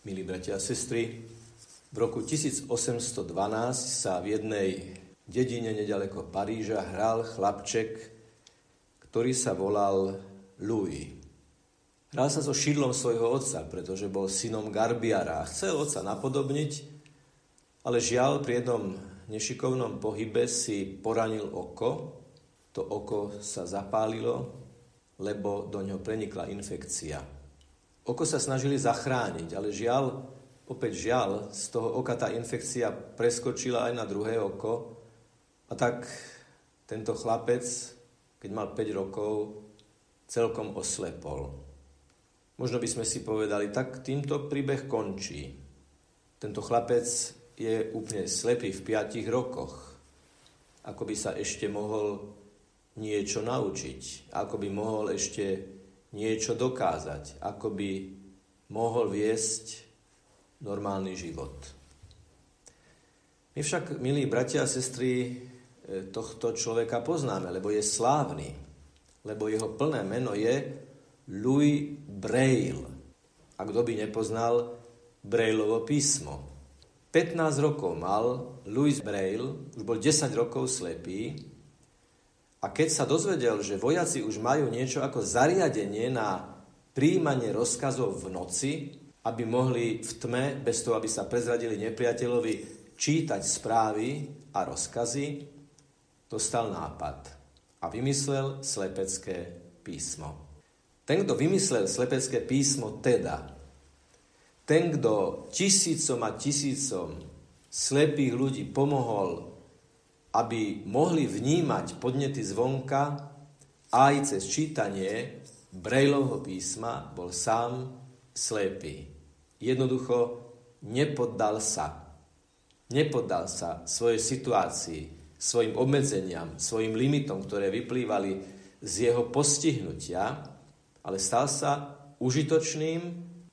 Milí bratia a sestry, v roku 1812 sa v jednej dedine nedaleko Paríža hral chlapček, ktorý sa volal Louis. Hral sa so šidlom svojho otca, pretože bol synom Garbiara a chcel otca napodobniť, ale žiaľ pri jednom nešikovnom pohybe si poranil oko, to oko sa zapálilo, lebo do ňoho prenikla infekcia. Oko sa snažili zachrániť, ale žiaľ, opäť žiaľ, z toho oka tá infekcia preskočila aj na druhé oko a tak tento chlapec, keď mal 5 rokov, celkom oslepol. Možno by sme si povedali, tak týmto príbeh končí. Tento chlapec je úplne slepý v 5 rokoch. Ako by sa ešte mohol niečo naučiť, ako by mohol ešte niečo dokázať, ako by mohol viesť normálny život. My však, milí bratia a sestry, e, tohto človeka poznáme, lebo je slávny, lebo jeho plné meno je Louis Braille. A kto by nepoznal Brailleovo písmo? 15 rokov mal Louis Braille, už bol 10 rokov slepý a keď sa dozvedel, že vojaci už majú niečo ako zariadenie na príjmanie rozkazov v noci, aby mohli v tme, bez toho, aby sa prezradili nepriateľovi, čítať správy a rozkazy, dostal nápad a vymyslel slepecké písmo. Ten, kto vymyslel slepecké písmo, teda ten, kto tisícom a tisícom slepých ľudí pomohol aby mohli vnímať podnety zvonka aj cez čítanie Brejlovho písma, bol sám slepý. Jednoducho nepoddal sa. Nepoddal sa svojej situácii, svojim obmedzeniam, svojim limitom, ktoré vyplývali z jeho postihnutia, ale stal sa užitočným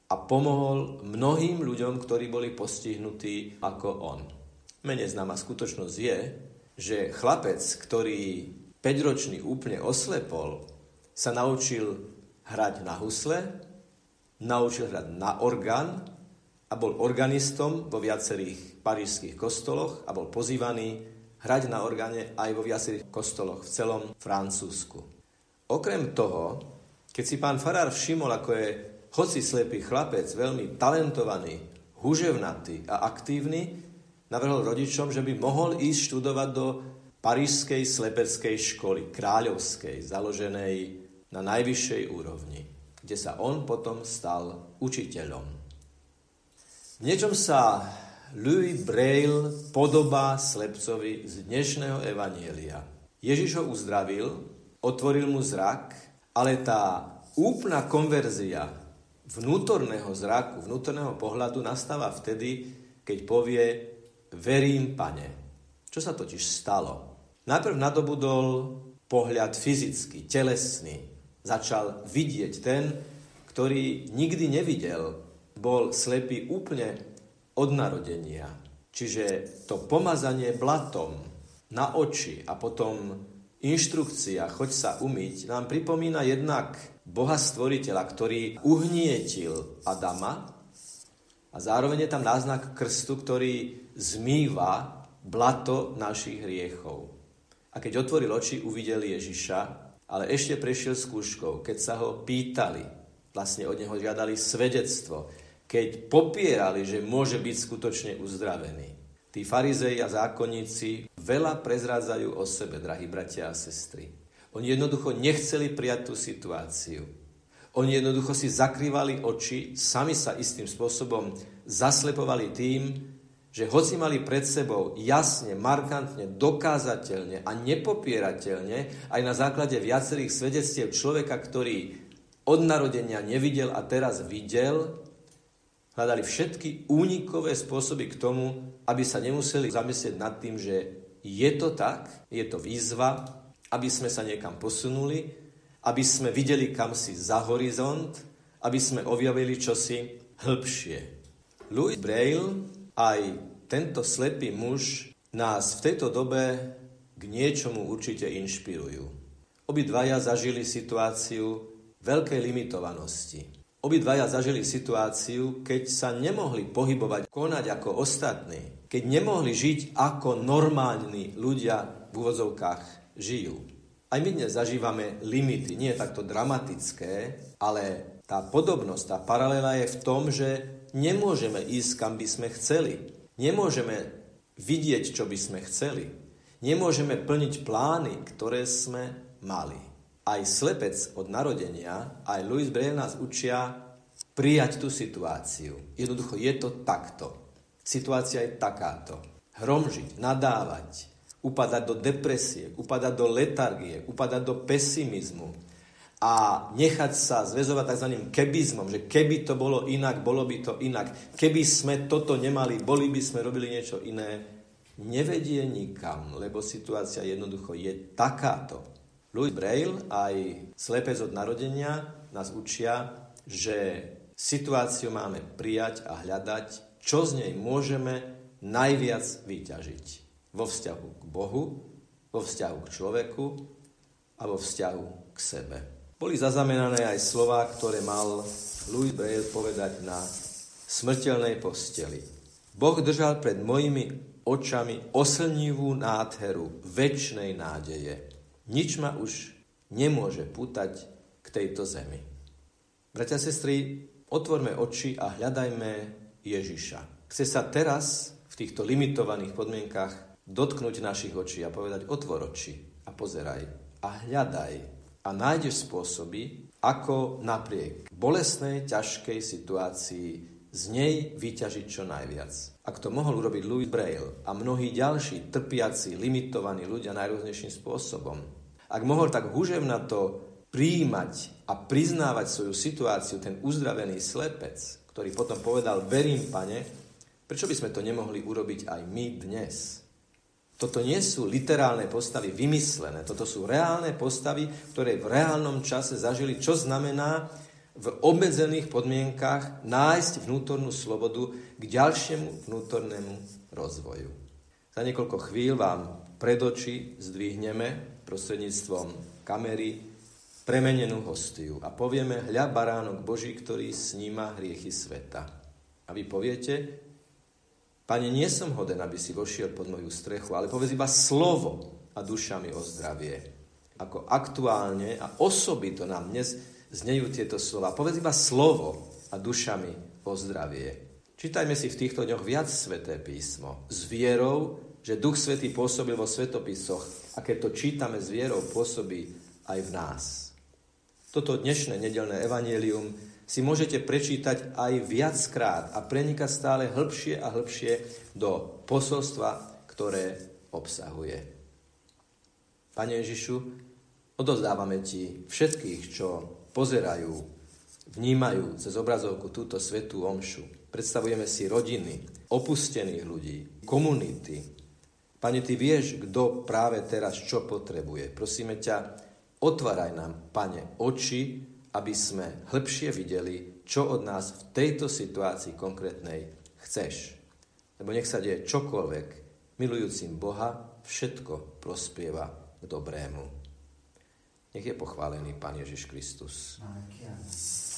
a pomohol mnohým ľuďom, ktorí boli postihnutí ako on. Menej známa skutočnosť je, že chlapec, ktorý 5-ročný úplne oslepol, sa naučil hrať na husle, naučil hrať na orgán a bol organistom vo viacerých parížských kostoloch a bol pozývaný hrať na orgáne aj vo viacerých kostoloch v celom Francúzsku. Okrem toho, keď si pán Farár všimol, ako je hoci slepý chlapec, veľmi talentovaný, huževnatý a aktívny, navrhol rodičom, že by mohol ísť študovať do Parížskej slepeckej školy, kráľovskej, založenej na najvyššej úrovni, kde sa on potom stal učiteľom. V niečom sa Louis Braille podobá slepcovi z dnešného evanielia. Ježiš ho uzdravil, otvoril mu zrak, ale tá úplná konverzia vnútorného zraku, vnútorného pohľadu nastáva vtedy, keď povie, verím, pane. Čo sa totiž stalo? Najprv nadobudol pohľad fyzický, telesný. Začal vidieť ten, ktorý nikdy nevidel. Bol slepý úplne od narodenia. Čiže to pomazanie blatom na oči a potom inštrukcia choď sa umyť nám pripomína jednak Boha stvoriteľa, ktorý uhnietil Adama a zároveň je tam náznak krstu, ktorý zmýva blato našich hriechov. A keď otvoril oči, uvidel Ježiša, ale ešte prešiel skúškou, keď sa ho pýtali, vlastne od neho žiadali svedectvo, keď popierali, že môže byť skutočne uzdravený. Tí farizei a zákonníci veľa prezrádzajú o sebe, drahí bratia a sestry. Oni jednoducho nechceli prijať tú situáciu. Oni jednoducho si zakrývali oči, sami sa istým spôsobom zaslepovali tým, že hoci mali pred sebou jasne, markantne, dokázateľne a nepopierateľne aj na základe viacerých svedectiev človeka, ktorý od narodenia nevidel a teraz videl, hľadali všetky únikové spôsoby k tomu, aby sa nemuseli zamyslieť nad tým, že je to tak, je to výzva, aby sme sa niekam posunuli, aby sme videli kam si za horizont, aby sme objavili čosi hĺbšie. Louis Braille aj tento slepý muž nás v tejto dobe k niečomu určite inšpirujú. Obidvaja zažili situáciu veľkej limitovanosti. Obidvaja zažili situáciu, keď sa nemohli pohybovať, konať ako ostatní, keď nemohli žiť ako normálni ľudia v úvozovkách žijú. Aj my dnes zažívame limity, nie takto dramatické, ale tá podobnosť, tá paralela je v tom, že nemôžeme ísť, kam by sme chceli. Nemôžeme vidieť, čo by sme chceli. Nemôžeme plniť plány, ktoré sme mali. Aj slepec od narodenia, aj Louis Braille nás učia prijať tú situáciu. Jednoducho je to takto. Situácia je takáto. Hromžiť, nadávať, upadať do depresie, upadať do letargie, upadať do pesimizmu a nechať sa zväzovať tzv. kebizmom, že keby to bolo inak, bolo by to inak. Keby sme toto nemali, boli by sme robili niečo iné, nevedie nikam, lebo situácia jednoducho je takáto. Louis Braille, aj slepec od narodenia, nás učia, že situáciu máme prijať a hľadať, čo z nej môžeme najviac vyťažiť. Vo vzťahu k Bohu, vo vzťahu k človeku a vo vzťahu k sebe. Boli zaznamenané aj slova, ktoré mal Louis Braille povedať na smrteľnej posteli. Boh držal pred mojimi očami oslnivú nádheru väčšnej nádeje. Nič ma už nemôže pútať k tejto zemi. Bratia a sestry, otvorme oči a hľadajme Ježiša. Chce sa teraz v týchto limitovaných podmienkach dotknúť našich očí a povedať otvor oči a pozeraj a hľadaj a nájdeš spôsoby, ako napriek bolesnej, ťažkej situácii z nej vyťažiť čo najviac. Ak to mohol urobiť Louis Braille a mnohí ďalší trpiaci, limitovaní ľudia najrôznejším spôsobom, ak mohol tak na to príjmať a priznávať svoju situáciu ten uzdravený slepec, ktorý potom povedal, verím, pane, prečo by sme to nemohli urobiť aj my dnes? Toto nie sú literálne postavy vymyslené, toto sú reálne postavy, ktoré v reálnom čase zažili, čo znamená v obmedzených podmienkach nájsť vnútornú slobodu k ďalšiemu vnútornému rozvoju. Za niekoľko chvíľ vám pred oči zdvihneme prostredníctvom kamery premenenú hostiu a povieme hľa baránok Boží, ktorý sníma hriechy sveta. A vy poviete, Pane, nie som hoden, aby si vošiel pod moju strechu, ale povedz iba slovo a duša mi o zdravie. Ako aktuálne a osobito nám dnes znejú tieto slova. Povedz iba slovo a duša mi o zdravie. Čítajme si v týchto dňoch viac sveté písmo. S vierou, že Duch Svetý pôsobil vo svetopisoch a keď to čítame s vierou, pôsobí aj v nás. Toto dnešné nedelné evanielium si môžete prečítať aj viackrát a prenikať stále hĺbšie a hĺbšie do posolstva, ktoré obsahuje. Pane Ježišu, odozdávame Ti všetkých, čo pozerajú, vnímajú cez obrazovku túto svetú omšu. Predstavujeme si rodiny, opustených ľudí, komunity. Pane, Ty vieš, kto práve teraz čo potrebuje. Prosíme ťa, otváraj nám, Pane, oči, aby sme hĺbšie videli, čo od nás v tejto situácii konkrétnej chceš. Lebo nech sa deje čokoľvek, milujúcim Boha všetko prospieva k dobrému. Nech je pochválený Pán Ježiš Kristus. Amen.